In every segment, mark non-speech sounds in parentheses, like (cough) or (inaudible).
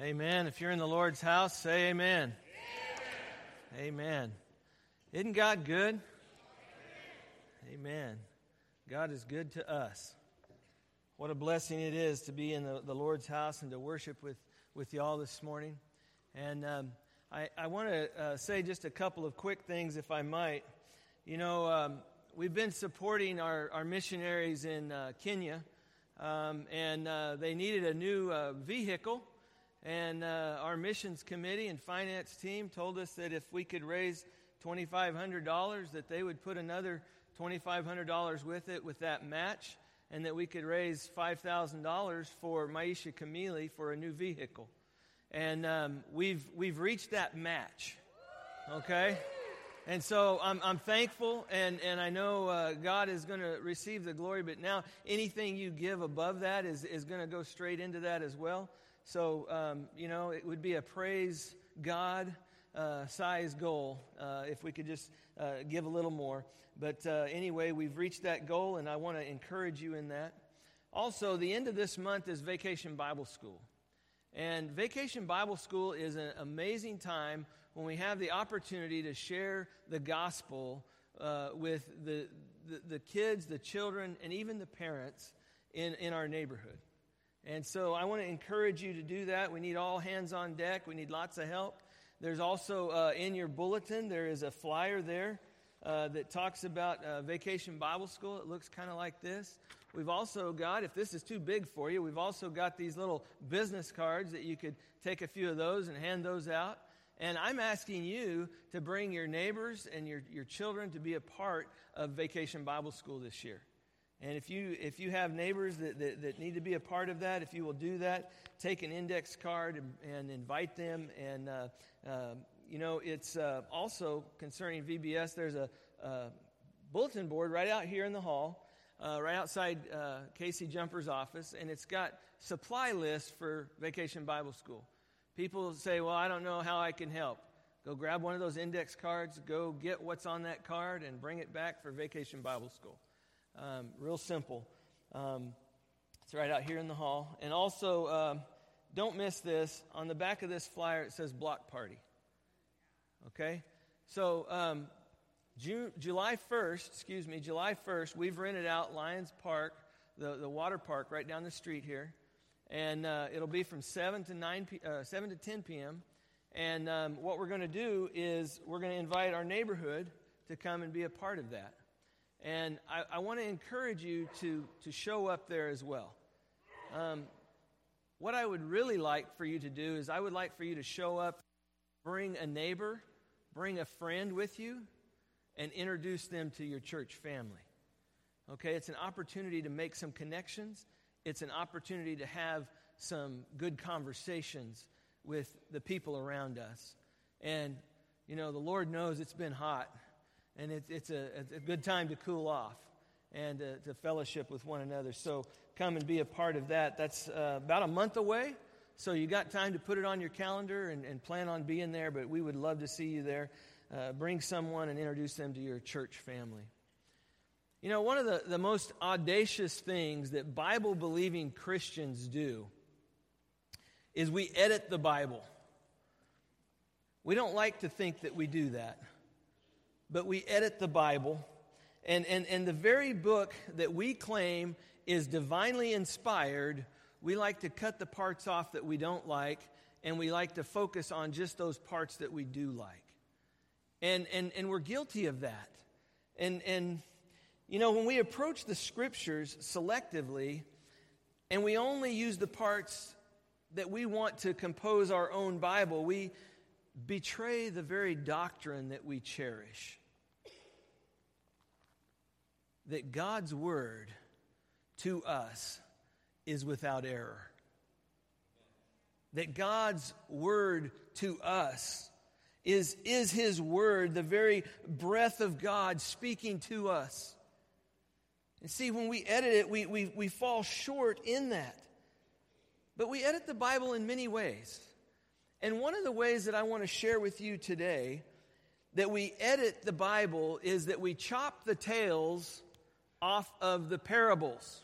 Amen. If you're in the Lord's house, say amen. Amen. amen. Isn't God good? Amen. God is good to us. What a blessing it is to be in the, the Lord's house and to worship with, with y'all this morning. And um, I, I want to uh, say just a couple of quick things, if I might. You know, um, we've been supporting our, our missionaries in uh, Kenya, um, and uh, they needed a new uh, vehicle. And uh, our missions committee and finance team told us that if we could raise $2,500, that they would put another $2,500 with it with that match, and that we could raise $5,000 for Maisha Kamili for a new vehicle. And um, we've, we've reached that match, okay? And so I'm, I'm thankful, and, and I know uh, God is going to receive the glory, but now anything you give above that is, is going to go straight into that as well. So, um, you know, it would be a praise God uh, size goal uh, if we could just uh, give a little more. But uh, anyway, we've reached that goal, and I want to encourage you in that. Also, the end of this month is Vacation Bible School. And Vacation Bible School is an amazing time when we have the opportunity to share the gospel uh, with the, the, the kids, the children, and even the parents in, in our neighborhood. And so I want to encourage you to do that. We need all hands on deck. We need lots of help. There's also uh, in your bulletin, there is a flyer there uh, that talks about uh, Vacation Bible School. It looks kind of like this. We've also got, if this is too big for you, we've also got these little business cards that you could take a few of those and hand those out. And I'm asking you to bring your neighbors and your, your children to be a part of Vacation Bible School this year. And if you, if you have neighbors that, that, that, need to be a part of that, if you will do that, take an index card and, and invite them. And, uh, uh, you know, it's uh, also concerning VBS, there's a, a, bulletin board right out here in the hall, uh, right outside uh, Casey Jumper's office, and it's got supply lists for Vacation Bible School. People say, well, I don't know how I can help. Go grab one of those index cards, go get what's on that card, and bring it back for Vacation Bible School. Um, real simple. Um, it's right out here in the hall. And also, um, don't miss this. On the back of this flyer, it says block party. Okay? So, um, June, July 1st, excuse me, July 1st, we've rented out Lions Park, the, the water park right down the street here. And uh, it'll be from 7 to, 9 p- uh, 7 to 10 p.m. And um, what we're going to do is we're going to invite our neighborhood to come and be a part of that. And I, I want to encourage you to, to show up there as well. Um, what I would really like for you to do is, I would like for you to show up, bring a neighbor, bring a friend with you, and introduce them to your church family. Okay, it's an opportunity to make some connections, it's an opportunity to have some good conversations with the people around us. And, you know, the Lord knows it's been hot and it's, it's, a, it's a good time to cool off and uh, to fellowship with one another. So come and be a part of that. That's uh, about a month away. So you got time to put it on your calendar and, and plan on being there, but we would love to see you there. Uh, bring someone and introduce them to your church family. You know, one of the, the most audacious things that Bible believing Christians do is we edit the Bible. We don't like to think that we do that but we edit the Bible. And, and, and the very book that we claim is divinely inspired, we like to cut the parts off that we don't like, and we like to focus on just those parts that we do like. And, and, and we're guilty of that. And, and, you know, when we approach the scriptures selectively, and we only use the parts that we want to compose our own Bible, we betray the very doctrine that we cherish that God's word to us is without error. That God's word to us is, is His word, the very breath of God speaking to us. And see, when we edit it, we, we, we fall short in that. But we edit the Bible in many ways. And one of the ways that I want to share with you today that we edit the Bible is that we chop the tails off of the parables.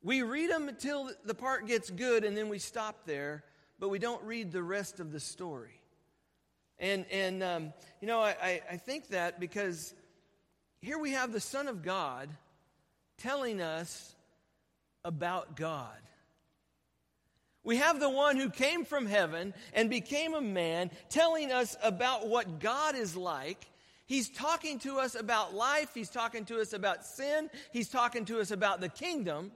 We read them until the part gets good and then we stop there, but we don't read the rest of the story. And, and um, you know, I, I think that because here we have the Son of God telling us about God. We have the one who came from heaven and became a man telling us about what God is like. He's talking to us about life. He's talking to us about sin. He's talking to us about the kingdom.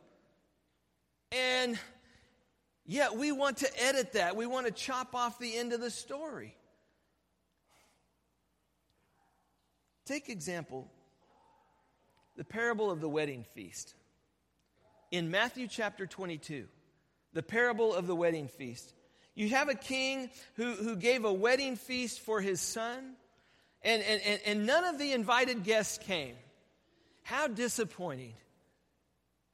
And yet we want to edit that. We want to chop off the end of the story. Take example the parable of the wedding feast. In Matthew chapter 22, the parable of the wedding feast. You have a king who, who gave a wedding feast for his son, and, and, and none of the invited guests came. How disappointing.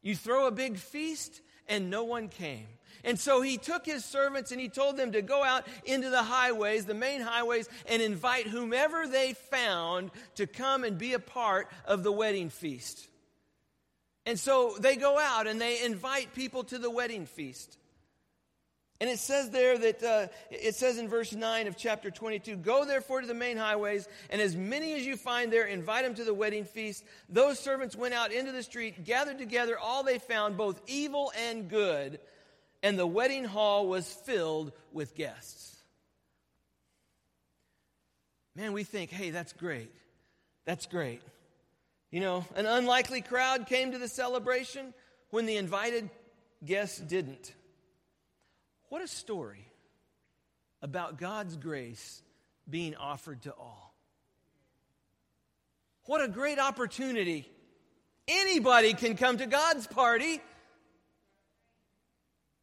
You throw a big feast, and no one came. And so he took his servants and he told them to go out into the highways, the main highways, and invite whomever they found to come and be a part of the wedding feast. And so they go out and they invite people to the wedding feast. And it says there that, uh, it says in verse 9 of chapter 22 Go therefore to the main highways, and as many as you find there, invite them to the wedding feast. Those servants went out into the street, gathered together all they found, both evil and good, and the wedding hall was filled with guests. Man, we think, hey, that's great. That's great. You know, an unlikely crowd came to the celebration when the invited guests didn't. What a story about God's grace being offered to all. What a great opportunity. Anybody can come to God's party.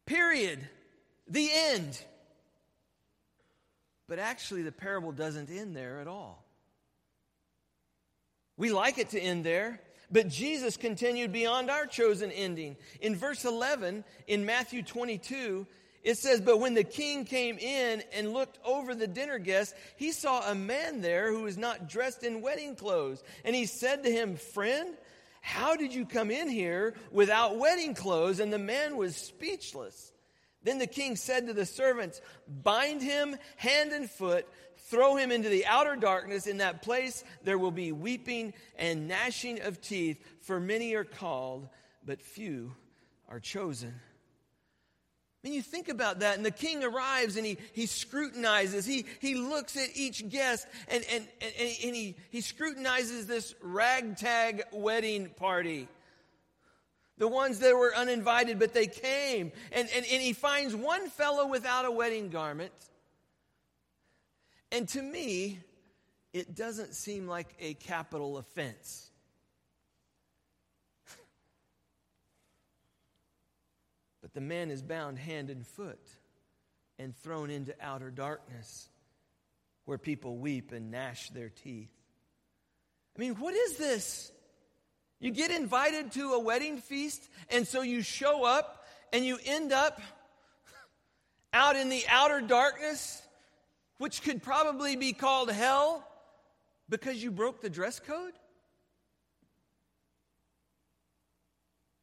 Period. The end. But actually, the parable doesn't end there at all. We like it to end there, but Jesus continued beyond our chosen ending. In verse 11 in Matthew 22, it says, But when the king came in and looked over the dinner guests, he saw a man there who was not dressed in wedding clothes. And he said to him, Friend, how did you come in here without wedding clothes? And the man was speechless. Then the king said to the servants, Bind him hand and foot throw him into the outer darkness. In that place there will be weeping and gnashing of teeth, for many are called, but few are chosen. Mean, you think about that, and the king arrives and he, he scrutinizes, he, he looks at each guest, and, and, and, and he, he scrutinizes this ragtag wedding party. The ones that were uninvited, but they came. And, and, and he finds one fellow without a wedding garment. And to me, it doesn't seem like a capital offense. (laughs) but the man is bound hand and foot and thrown into outer darkness where people weep and gnash their teeth. I mean, what is this? You get invited to a wedding feast, and so you show up and you end up out in the outer darkness which could probably be called hell because you broke the dress code?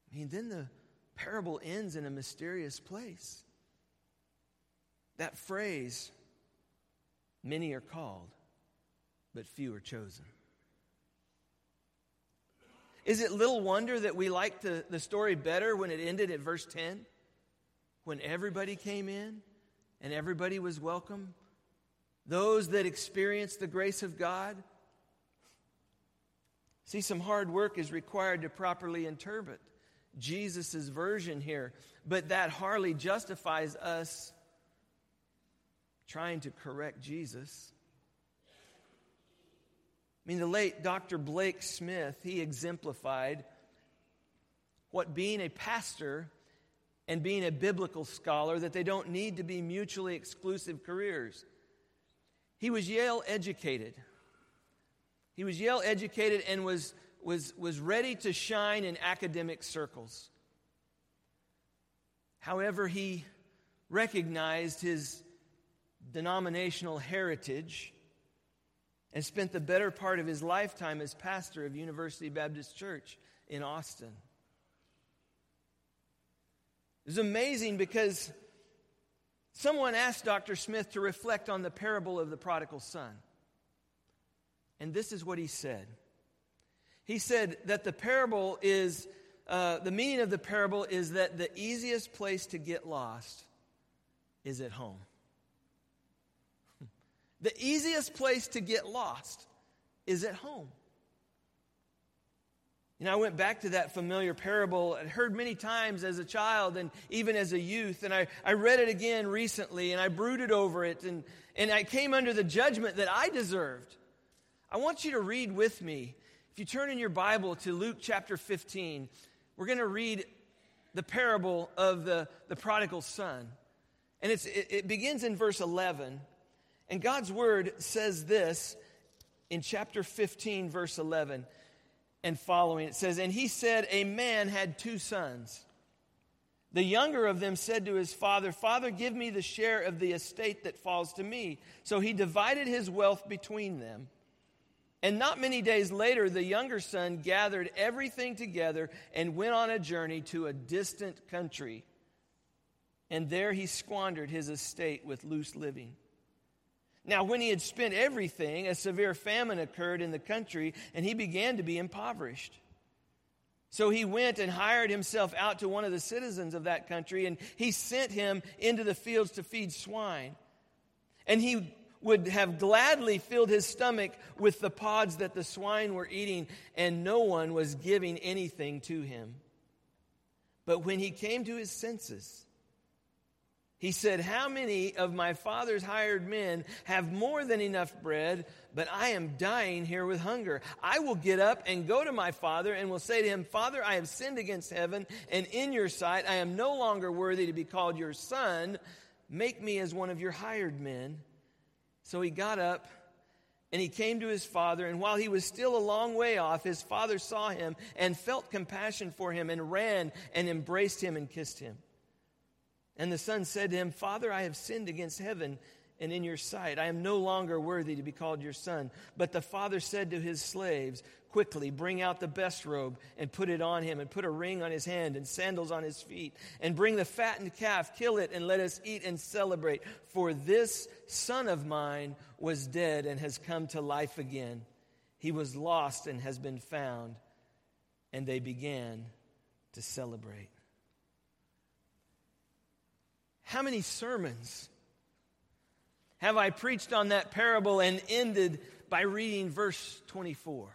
I mean, then the parable ends in a mysterious place. That phrase, many are called, but few are chosen. Is it little wonder that we liked the, the story better when it ended at verse 10? When everybody came in and everybody was welcome? those that experience the grace of God. See, some hard work is required to properly interpret Jesus' version here, but that hardly justifies us trying to correct Jesus. I mean, the late Dr. Blake Smith, he exemplified what being a pastor and being a biblical scholar, that they don't need to be mutually exclusive careers. He was Yale educated. He was Yale educated and was, was, was ready to shine in academic circles. However, he recognized his denominational heritage and spent the better part of his lifetime as pastor of University Baptist Church in Austin. It was amazing because someone asked Dr. Smith to reflect on the parable of the prodigal son. And this is what he said. He said that the parable is, uh, the meaning of the parable is that the easiest place to get lost is at home. The easiest place to get lost is at home. You know, I went back to that familiar parable I heard many times as a child and even as a youth, and I, I read it again recently and I brooded over it, and, and I came under the judgment that I deserved. I want you to read with me. If you turn in your Bible to Luke chapter 15, we're going to read the parable of the, the prodigal son. And it's, it, it begins in verse 11. And God's word says this in chapter 15, verse 11 and following. It says, And he said, A man had two sons. The younger of them said to his father, Father, give me the share of the estate that falls to me. So he divided his wealth between them. And not many days later, the younger son gathered everything together and went on a journey to a distant country. And there he squandered his estate with loose living. Now, when he had spent everything, a severe famine occurred in the country, and he began to be impoverished. So he went and hired himself out to one of the citizens of that country, and he sent him into the fields to feed swine. And he would have gladly filled his stomach with the pods that the swine were eating, and no one was giving anything to him. But when he came to his senses, he said, How many of my father's hired men have more than enough bread, but I am dying here with hunger? I will get up and go to my father and will say to him, Father, I have sinned against heaven and in your sight. I am no longer worthy to be called your son. Make me as one of your hired men. So he got up and he came to his father. And while he was still a long way off, his father saw him and felt compassion for him and ran and embraced him and kissed him. And the son said to him, Father, I have sinned against heaven and in your sight. I am no longer worthy to be called your son. But the father said to his slaves, Quickly, bring out the best robe and put it on him, and put a ring on his hand and sandals on his feet. And bring the fattened calf, kill it, and let us eat and celebrate. For this son of mine was dead and has come to life again. He was lost and has been found. And they began to celebrate. How many sermons have I preached on that parable and ended by reading verse 24?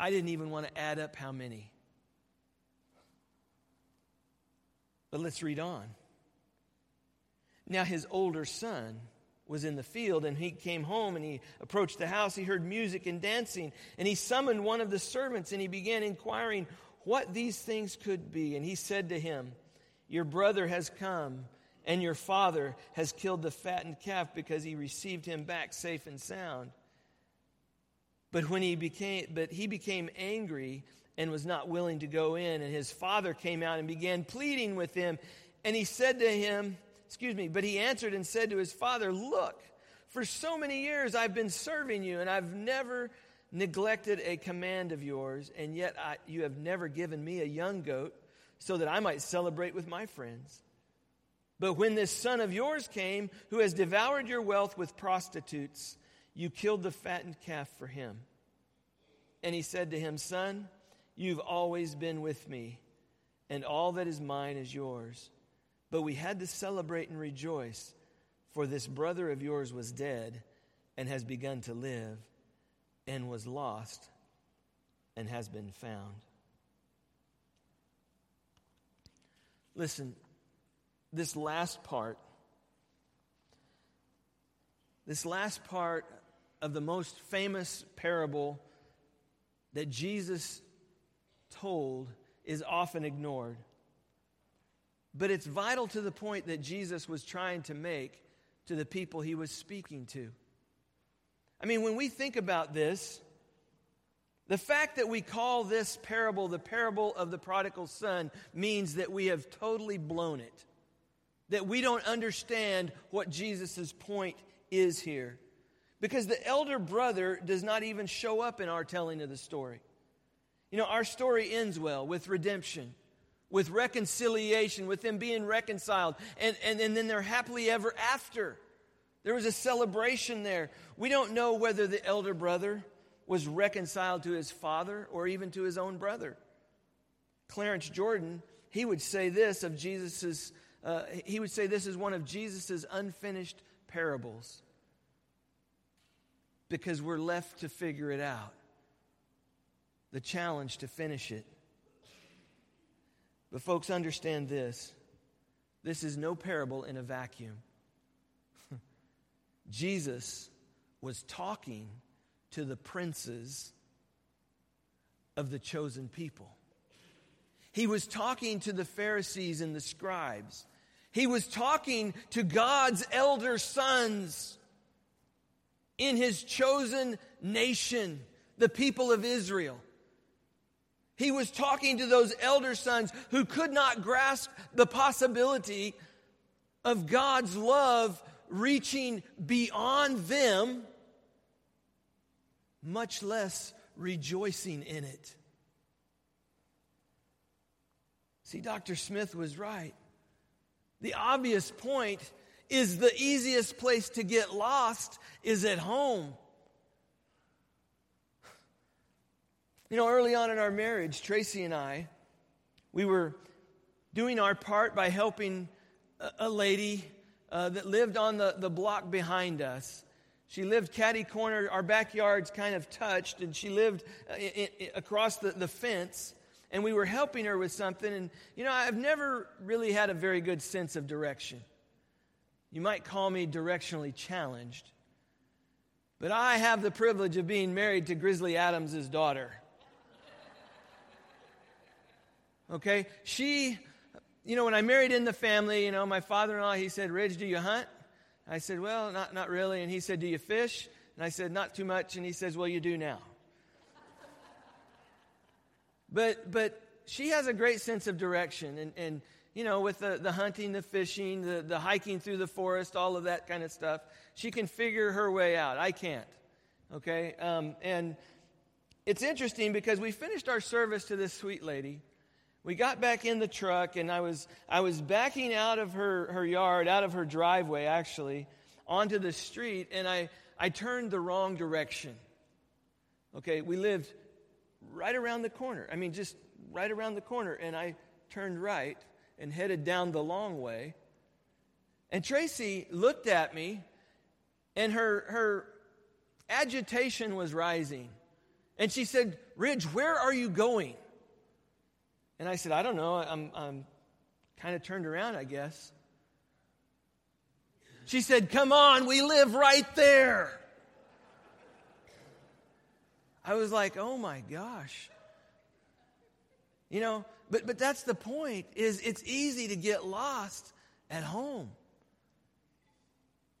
I didn't even want to add up how many. But let's read on. Now, his older son was in the field, and he came home and he approached the house. He heard music and dancing, and he summoned one of the servants and he began inquiring what these things could be. And he said to him, your brother has come, and your father has killed the fattened calf because he received him back safe and sound. But when he became but he became angry and was not willing to go in, and his father came out and began pleading with him, and he said to him, excuse me, but he answered and said to his father, Look, for so many years I've been serving you, and I've never neglected a command of yours, and yet I, you have never given me a young goat so that I might celebrate with my friends. But when this son of yours came, who has devoured your wealth with prostitutes, you killed the fattened calf for him. And he said to him, Son, you've always been with me, and all that is mine is yours. But we had to celebrate and rejoice, for this brother of yours was dead and has begun to live, and was lost and has been found. Listen, this last part, this last part of the most famous parable that Jesus told is often ignored. But it's vital to the point that Jesus was trying to make to the people he was speaking to. I mean, when we think about this, the fact that we call this parable the parable of the prodigal son means that we have totally blown it. That we don't understand what Jesus' point is here. Because the elder brother does not even show up in our telling of the story. You know, our story ends well with redemption, with reconciliation, with them being reconciled, and, and, and then they're happily ever after. There was a celebration there. We don't know whether the elder brother was reconciled to his father or even to his own brother. Clarence Jordan, he would say this of Jesus's, uh, he would say this is one of Jesus's unfinished parables because we're left to figure it out. The challenge to finish it. But, folks, understand this this is no parable in a vacuum. (laughs) Jesus was talking to the princes of the chosen people. He was talking to the Pharisees and the scribes. He was talking to God's elder sons in his chosen nation, the people of Israel. He was talking to those elder sons who could not grasp the possibility of God's love reaching beyond them, much less rejoicing in it. See, Dr. Smith was right. The obvious point is the easiest place to get lost is at home. You know, early on in our marriage, Tracy and I, we were doing our part by helping a, lady uh, that lived on the, the block behind us. She lived catty corner, our backyards kind of touched, and she lived uh, across the, the fence. And we were helping her with something. And, you know, I've never really had a very good sense of direction. You might call me directionally challenged. But I have the privilege of being married to Grizzly Adams' daughter. Okay? She, you know, when I married in the family, you know, my father in law, he said, Ridge, do you hunt? I said, Well, not, not really. And he said, Do you fish? And I said, Not too much. And he says, Well, you do now. but, but she has a great sense of direction. And, and you know, with the, the hunting, the fishing, the, the hiking through the forest, all of that kind of stuff, she can figure her way out. I can't. Okay? Um, and it's interesting because we finished our service to this sweet lady we got back in the truck and I was, I was backing out of her, her yard, out of her driveway actually, onto the street, and I, I turned the wrong direction. Okay, we lived right around the corner. I mean, just right around the corner, and I turned right and headed down the long way. And Tracy looked at me, and her, her agitation was rising. And she said, Ridge, where are you going? And I said, I don't know. I'm, I'm kind of turned around, I guess. She said, Come on, we live right there. I was like, Oh my gosh. You know, but, but that's the point is it's easy to get lost at home.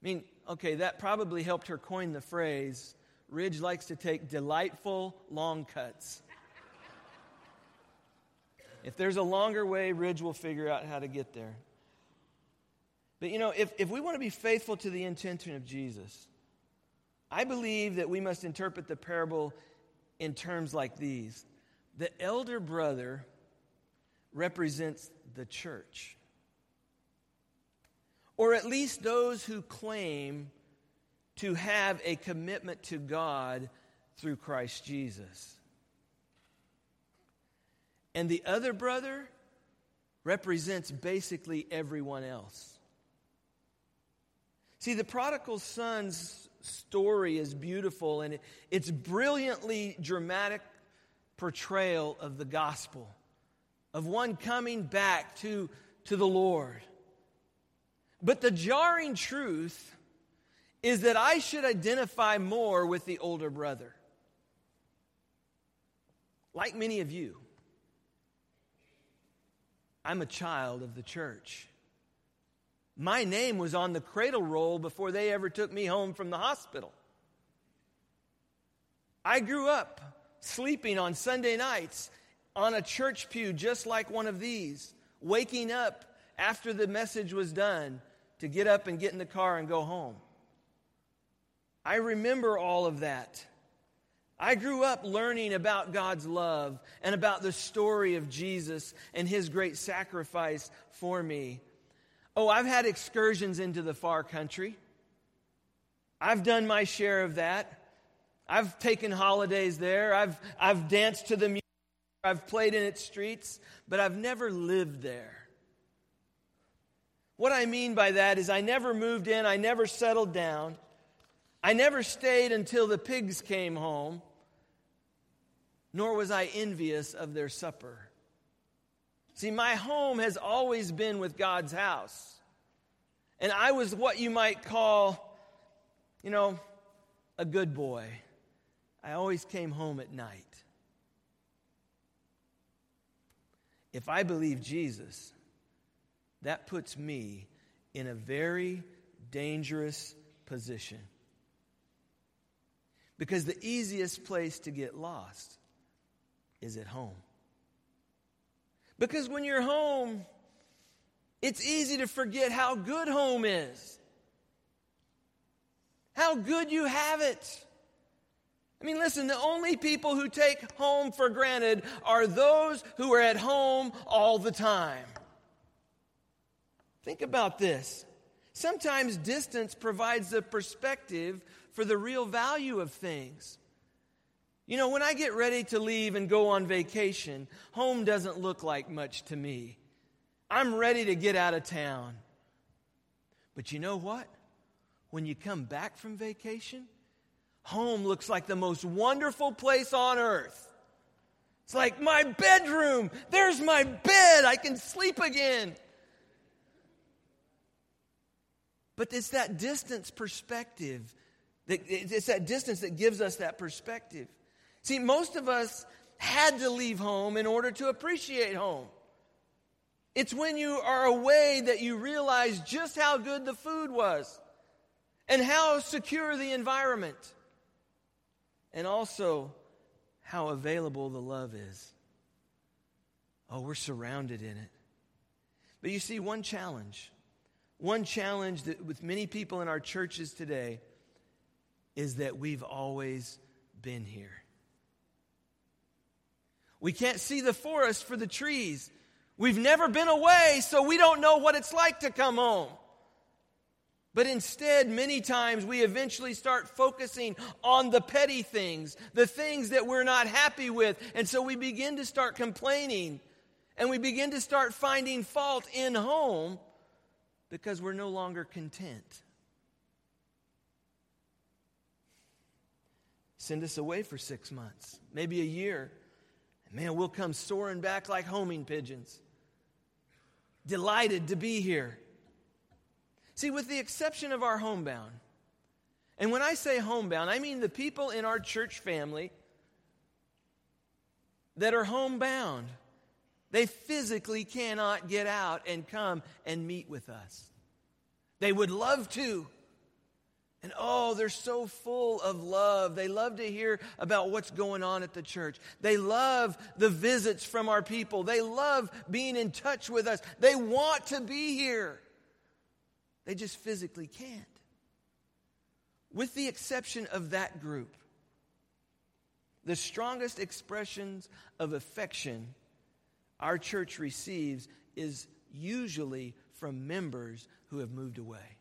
I mean, okay, that probably helped her coin the phrase Ridge likes to take delightful long cuts. If there's a longer way, Ridge will figure out how to get there. But you know, if, if we want to be faithful to the intention of Jesus, I believe that we must interpret the parable in terms like these. The elder brother represents the church, or at least those who claim to have a commitment to God through Christ Jesus. And the other brother represents basically everyone else. See, the prodigal son's story is beautiful and it's brilliantly dramatic portrayal of the gospel, of one coming back to, to the Lord. But the jarring truth is that I should identify more with the older brother. Like many of you. I'm a child of the church. My name was on the cradle roll before they ever took me home from the hospital. I grew up sleeping on Sunday nights on a church pew just like one of these, waking up after the message was done to get up and get in the car and go home. I remember all of that. I grew up learning about God's love and about the story of Jesus and his great sacrifice for me. Oh, I've had excursions into the far country. I've done my share of that. I've taken holidays there. I've, I've danced to the music. I've played in its streets, but I've never lived there. What I mean by that is I never moved in, I never settled down, I never stayed until the pigs came home, nor was I envious of their supper. See, my home has always been with God's house. And I was what you might call, you know, a good boy. I always came home at night. If I believe Jesus, that puts me in a very dangerous position. Because the easiest place to get lost is at home. Because when you're home, it's easy to forget how good home is, how good you have it. I mean, listen, the only people who take home for granted are those who are at home all the time. Think about this. Sometimes distance provides the perspective for the real value of things. You know, when I get ready to leave and go on vacation, home doesn't look like much to me. I'm ready to get out of town. But you know what? When you come back from vacation, home looks like the most wonderful place on earth. It's like my bedroom. There's my bed. I can sleep again. But it's that distance perspective. It's that distance that gives us that perspective. See, most of us had to leave home in order to appreciate home. It's when you are away that you realize just how good the food was and how secure the environment and also how available the love is. Oh, we're surrounded in it. But you see, one challenge one challenge that with many people in our churches today is that we've always been here. We can't see the forest for the trees. We've never been away, so we don't know what it's like to come home. But instead, many times we eventually start focusing on the petty things, the things that we're not happy with. And so we begin to start complaining and we begin to start finding fault in home because we're no longer content. Send us away for six months, maybe a year. And man, we'll come soaring back like homing pigeons. Delighted to be here. See, with the exception of our homebound, and when I say homebound, I mean the people in our church family that are homebound. They physically cannot get out and come and meet with us. They would love to. And oh, they're so full of love. They love to hear about what's going on at the church. They love the visits from our people. They love being in touch with us. They want to be here. They just physically can't. With the exception of that group, the strongest expressions of affection our church receives is usually from members who have moved away.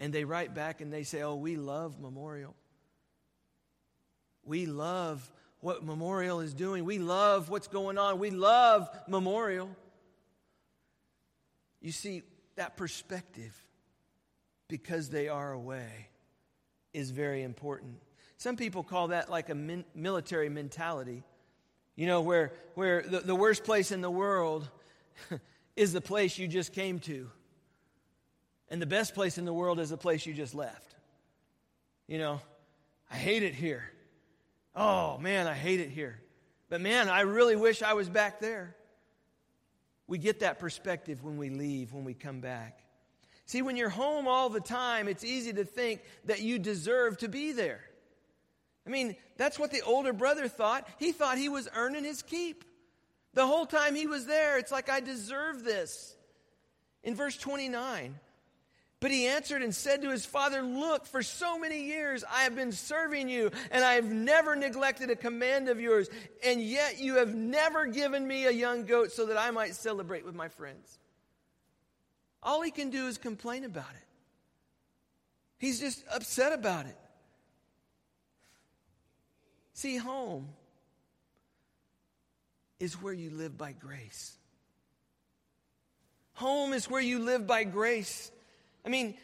And they write back and they say, Oh, we love Memorial. We love what Memorial is doing. We love what's going on. We love Memorial. You see, that perspective, because they are away, is very important. Some people call that like a min- military mentality. You know, where, where the, the worst place in the world (laughs) is the place you just came to. And the best place in the world is the place you just left. You know, I hate it here. Oh, man, I hate it here. But man, I really wish I was back there. We get that perspective when we leave, when we come back. See, when you're home all the time, it's easy to think that you deserve to be there. I mean, that's what the older brother thought. He thought he was earning his keep. The whole time he was there, it's like, I deserve this. In verse 29, But he answered and said to his father, Look, for so many years I have been serving you, and I have never neglected a command of yours, and yet you have never given me a young goat so that I might celebrate with my friends. All he can do is complain about it. He's just upset about it. See, home is where you live by grace. Home is where you live by grace. I mean,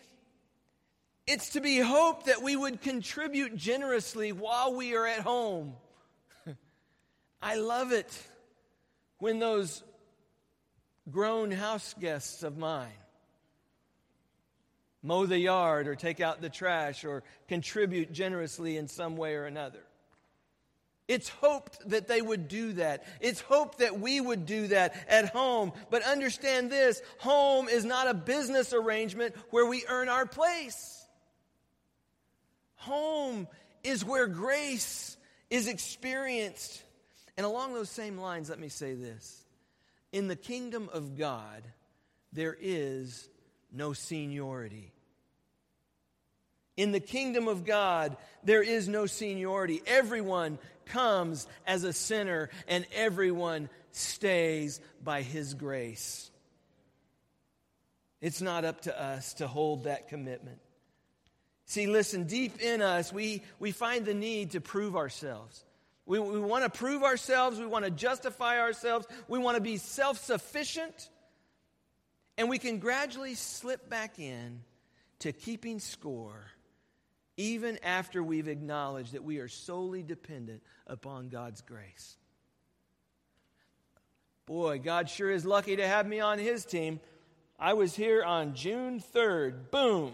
it's to be hoped that we would contribute generously while we are at home. (laughs) I love it when those grown house guests of mine mow the yard or take out the trash or contribute generously in some way or another. It's hoped that they would do that. It's hoped that we would do that at home. But understand this home is not a business arrangement where we earn our place. Home is where grace is experienced. And along those same lines, let me say this In the kingdom of God, there is no seniority. In the kingdom of God, there is no seniority. Everyone comes as a sinner, and everyone stays by his grace. It's not up to us to hold that commitment. See, listen, deep in us, we, we find the need to prove ourselves. We, we want to prove ourselves. We want to justify ourselves. We want to be self sufficient. And we can gradually slip back in to keeping score even after we've acknowledged that we are solely dependent upon God's grace. Boy, God sure is lucky to have me on his team. I was here on June 3rd. Boom.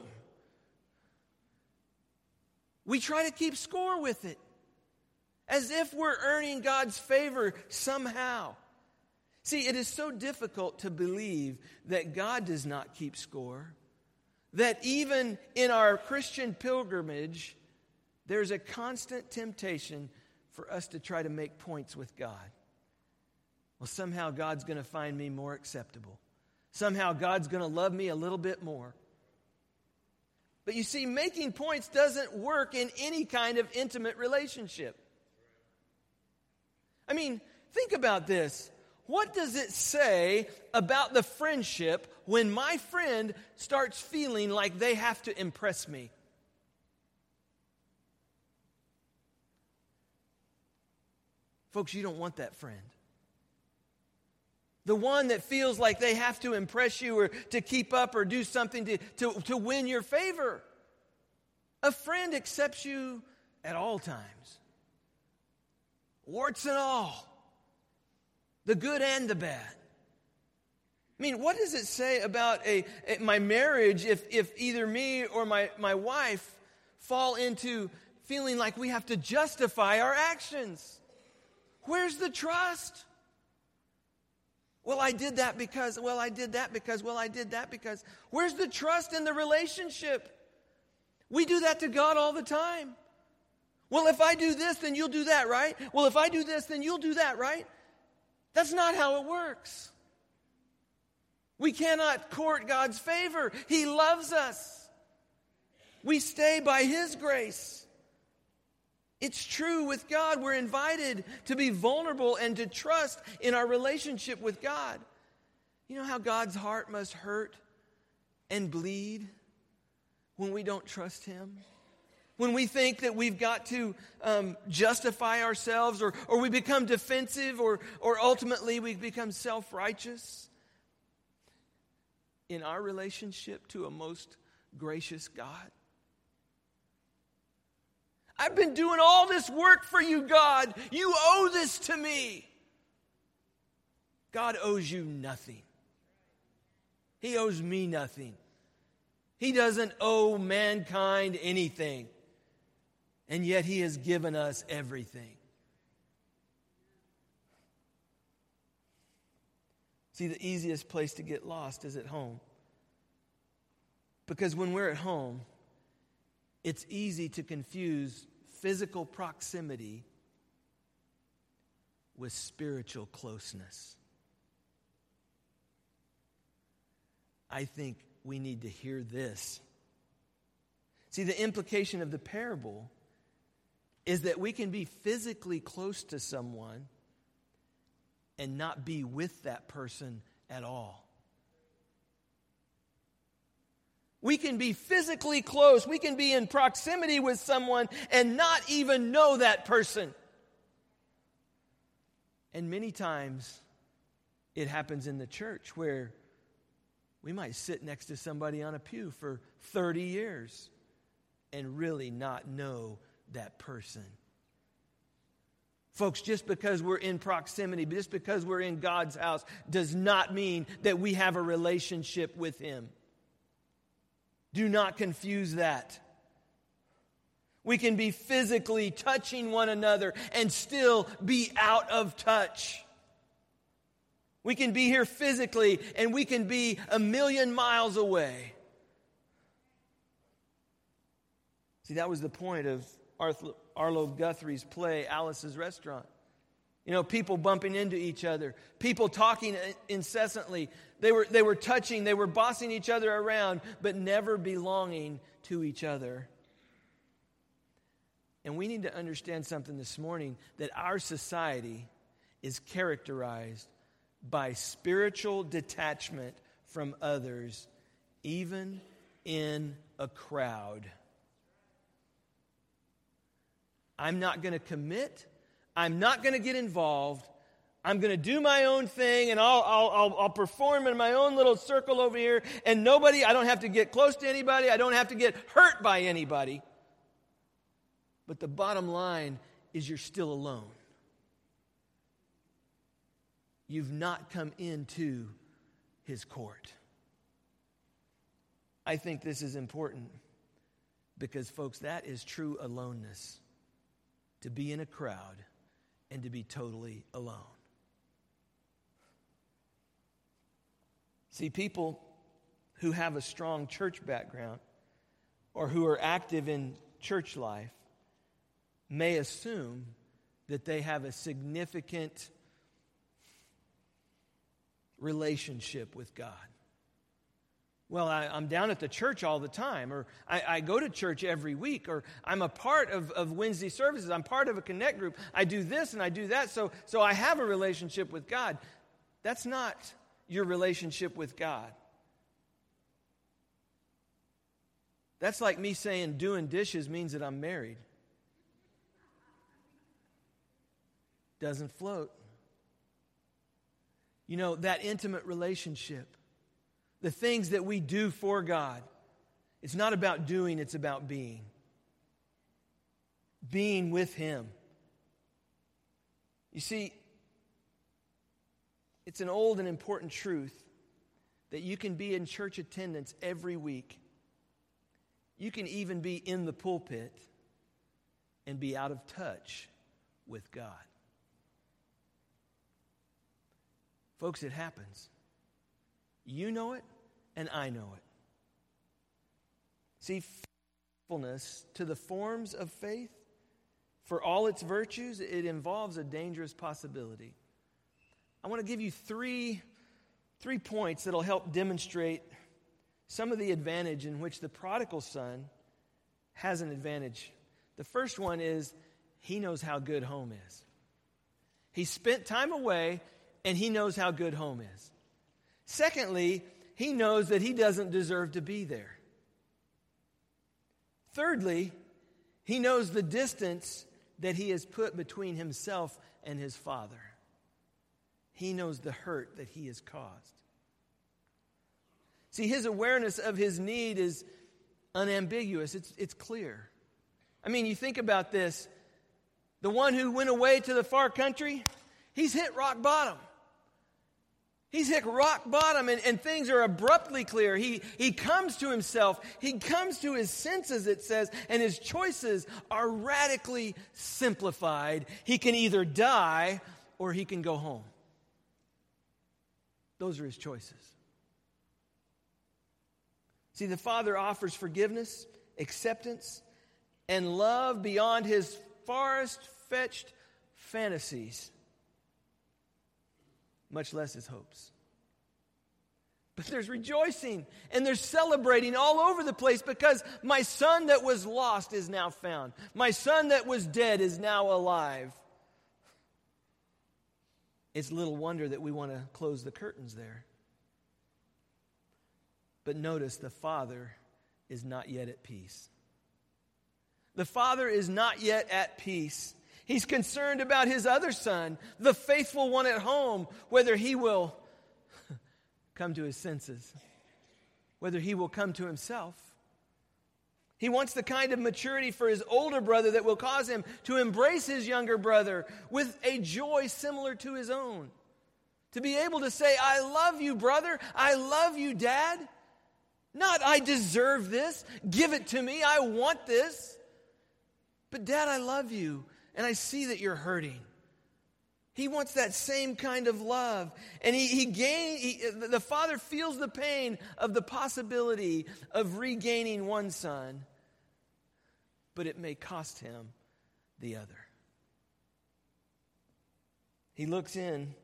We try to keep score with it as if we're earning God's favor somehow. See, it is so difficult to believe that God does not keep score that even in our Christian pilgrimage, there's a constant temptation for us to try to make points with God. Well, somehow God's going to find me more acceptable. Somehow God's going to love me a little bit more. But you see, making points doesn't work in any kind of intimate relationship. I mean, think about this. What does it say about the friendship when my friend starts feeling like they have to impress me? Folks, you don't want that friend. The one that feels like they have to impress you or to keep up or do something to, to, to win your favor. A friend accepts you at all times, warts and all the good and the bad. I mean, what does it say about a, a, my marriage if, if either me or my, my wife fall into feeling like we have to justify our actions? Where's the trust? Well, I did that because, well, I did that because, well, I did that because. Where's the trust in the relationship? We do that to God all the time. Well, if I do this, then you'll do that, right? Well, if I do this, then you'll do that, right? That's not how it works. We cannot court God's favor. He loves us. We stay by His grace. It's true with God. We're invited to be vulnerable and to trust in our relationship with God. You know how God's heart must hurt and bleed when we don't trust Him? When we think that we've got to um, justify ourselves or, or we become defensive or, or ultimately we become self righteous in our relationship to a most gracious God. I've been doing all this work for you, God. You owe this to me. God owes you nothing. He owes me nothing. He doesn't owe mankind anything and yet He has given us everything. See, the easiest place to get lost is at home. Because when we're at home, it's easy to confuse physical proximity with spiritual closeness. I think we need to hear this. See, the implication of the parable is that we can be physically close to someone and not be with that person at all. We can be physically close, we can be in proximity with someone and not even know that person. And many times it happens in the church where we might sit next to somebody on a pew for 30 years and really not know that person. Folks, just because we're in proximity, just because we're in God's house, does not mean that we have a relationship with Him. Do not confuse that. We can be physically touching one another and still be out of touch. We can be here physically and we can be a million miles away. See, that was the point of Arlo Guthrie's play, Alice's Restaurant. You know, people bumping into each other, people talking incessantly. They were, they were touching, they were bossing each other around, but never belonging to each other. And we need to understand something this morning that our society is characterized by spiritual detachment from others, even in a crowd. I'm not going to commit. I'm not going to get involved. I'm going to do my own thing and I'll, I'll, I'll, I'll, perform in my own little circle over here. And nobody, I don't have to get close to anybody. I don't have to get hurt by anybody. But the bottom line is you're still alone. You've not come into his court. I think this is important because, folks, that is true aloneness to be in a crowd and to be totally alone. See, people who have a strong church background or who are active in church life may assume that they have a significant relationship with God. Well, I, am down at the church all the time, or I, I, go to church every week, or I'm a part of, of Wednesday services. I'm part of a connect group. I do this and I do that, so, so I have a relationship with God. That's not your relationship with God. That's like me saying doing dishes means that I'm married. Doesn't float. You know, that intimate relationship the things that we do for God. It's not about doing, it's about being. Being with Him. You see, it's an old and important truth that you can be in church attendance every week. You can even be in the pulpit and be out of touch with God. Folks, it happens. You know it, and I know it. See, faithfulness to the forms of faith, for all its virtues, it involves a dangerous possibility. I want to give you three, three points that'll help demonstrate some of the advantage in which the prodigal son has an advantage. The first one is he knows how good home is. He spent time away and he knows how good home is. Secondly, he knows that he doesn't deserve to be there. Thirdly, he knows the distance that he has put between himself and his father. He knows the hurt that he has caused. See, his awareness of his need is unambiguous, it's, it's clear. I mean, you think about this the one who went away to the far country, he's hit rock bottom. He's hit rock bottom and, and things are abruptly clear. He, he comes to himself. He comes to his senses, it says, and his choices are radically simplified. He can either die or he can go home. Those are his choices. See, the Father offers forgiveness, acceptance, and love beyond his farthest fetched fantasies much less his hopes. But there's rejoicing and there's celebrating all over the place because my son that was lost is now found. My son that was dead is now alive. It's little wonder that we want to close the curtains there. But notice the father is not yet at peace. The father is not yet at peace. He's concerned about his other son, the faithful one at home, whether he will (laughs) come to his senses, whether he will come to himself. He wants the kind of maturity for his older brother that will cause him to embrace his younger brother with a joy similar to his own. To be able to say, I love you, brother. I love you, dad. Not, I deserve this. Give it to me. I want this. But, dad, I love you, and I see that you're hurting. He wants that same kind of love. And he, he gain, he, the father feels the pain of the possibility of regaining one son, but it may cost him the other. He looks in,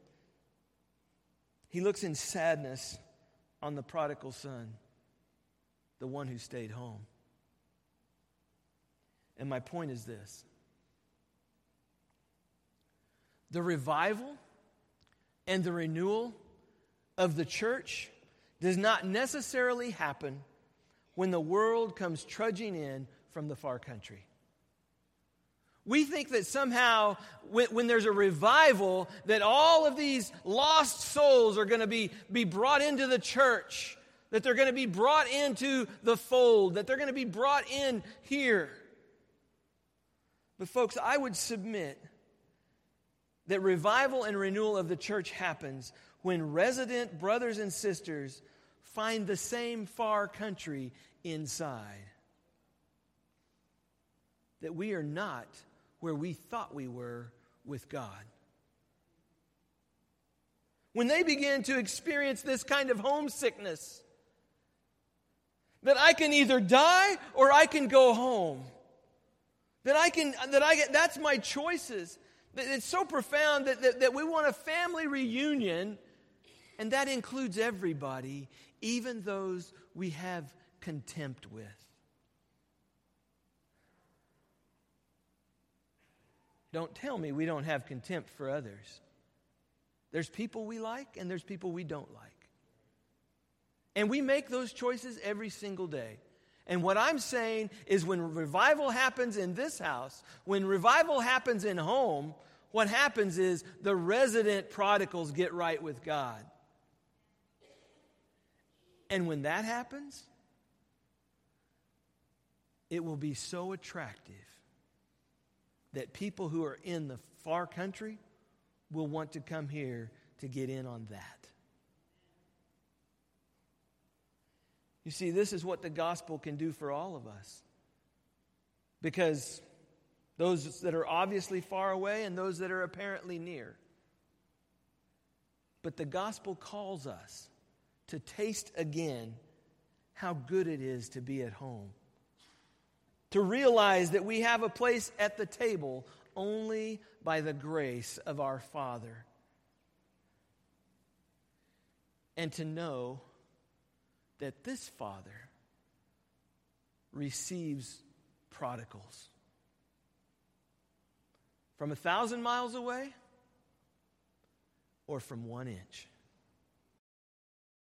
he looks in sadness on the prodigal son the one who stayed home. And my point is this the revival and the renewal of the church does not necessarily happen when the world comes trudging in from the far country. We think that somehow, when, when, there's a revival, that all of these lost souls are going to be, be brought into the church that they're going to be brought into the fold, that they're going to be brought in here. But, folks, I would submit that revival and renewal of the church happens when resident brothers and sisters find the same far country inside. That we are not where we thought we were with God. When they begin to experience this kind of homesickness, that I can either die or I can go home. That I can, that I get, that's my choices. It's so profound that, that, that we want a family reunion, and that includes everybody, even those we have contempt with. Don't tell me we don't have contempt for others. There's people we like, and there's people we don't like. And we make those choices every single day. And what I'm saying is when revival happens in this house, when revival happens in home, what happens is the resident prodigals get right with God. And when that happens, it will be so attractive that people who are in the far country will want to come here to get in on that. You see, this is what the gospel can do for all of us. Because those that are obviously far away and those that are apparently near. But the gospel calls us to taste again how good it is to be at home. To realize that we have a place at the table only by the grace of our Father. And to know that this father receives prodigals from a thousand miles away or from one inch.